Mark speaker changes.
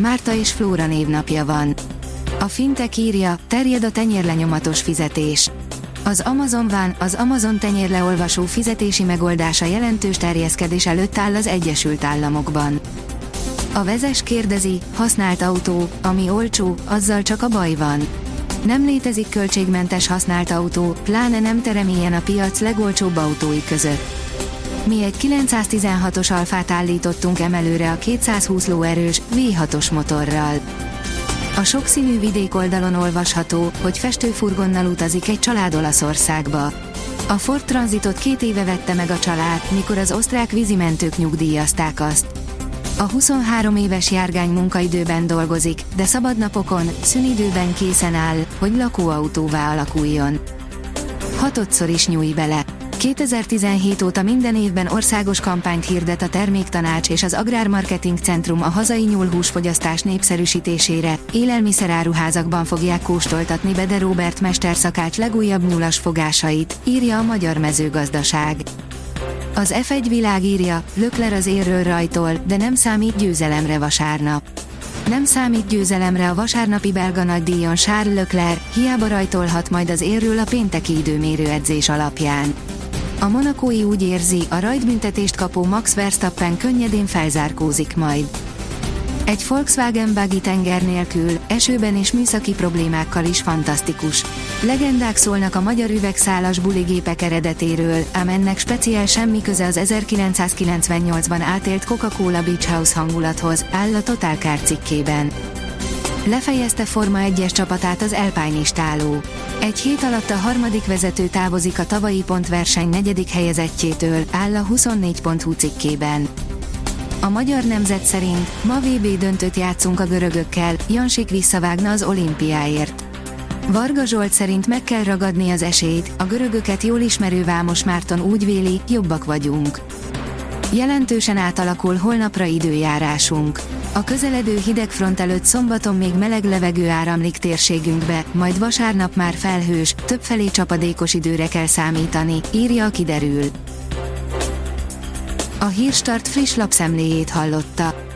Speaker 1: Márta és Flóra névnapja van. A Fintek írja, terjed a tenyérlenyomatos fizetés. Az Amazon van, az Amazon tenyérleolvasó fizetési megoldása jelentős terjeszkedés előtt áll az Egyesült Államokban. A vezes kérdezi, használt autó, ami olcsó, azzal csak a baj van. Nem létezik költségmentes használt autó, pláne nem teremélyen a piac legolcsóbb autói között. Mi egy 916-os alfát állítottunk emelőre a 220 lóerős V6-os motorral. A sokszínű vidék oldalon olvasható, hogy festőfurgonnal utazik egy család Olaszországba. A Ford Transitot két éve vette meg a család, mikor az osztrák vízimentők nyugdíjazták azt. A 23 éves járgány munkaidőben dolgozik, de szabadnapokon, szünidőben készen áll, hogy lakóautóvá alakuljon. Hatodszor is nyúj bele. 2017 óta minden évben országos kampányt hirdet a Terméktanács és az Agrármarketing Centrum a hazai nyúlhúsfogyasztás népszerűsítésére, élelmiszeráruházakban fogják kóstoltatni Bede Robert mesterszakács legújabb nyulas fogásait, írja a Magyar Mezőgazdaság. Az F1 világ írja, Lökler az érről rajtol, de nem számít győzelemre vasárnap. Nem számít győzelemre a vasárnapi belga nagydíjon Charles Leclerc, hiába rajtolhat majd az érről a pénteki időmérő edzés alapján. A monakói úgy érzi, a rajtbüntetést kapó Max Verstappen könnyedén felzárkózik majd. Egy Volkswagen Buggy tenger nélkül, esőben és műszaki problémákkal is fantasztikus. Legendák szólnak a magyar üvegszálas buligépek eredetéről, ám ennek speciál semmi köze az 1998-ban átélt Coca-Cola Beach House hangulathoz, áll a Total Car cikkében. Lefejezte Forma 1-es csapatát az Alpine Egy hét alatt a harmadik vezető távozik a tavalyi pontverseny negyedik helyezettjétől, áll a 24.hu cikkében. A magyar nemzet szerint ma VB döntőt játszunk a görögökkel, Jansik visszavágna az olimpiáért. Varga Zsolt szerint meg kell ragadni az esélyt, a görögöket jól ismerő Vámos Márton úgy véli, jobbak vagyunk. Jelentősen átalakul holnapra időjárásunk. A közeledő hidegfront előtt szombaton még meleg levegő áramlik térségünkbe, majd vasárnap már felhős, többfelé csapadékos időre kell számítani, írja a kiderül. A Hírstart friss lapszemléjét hallotta.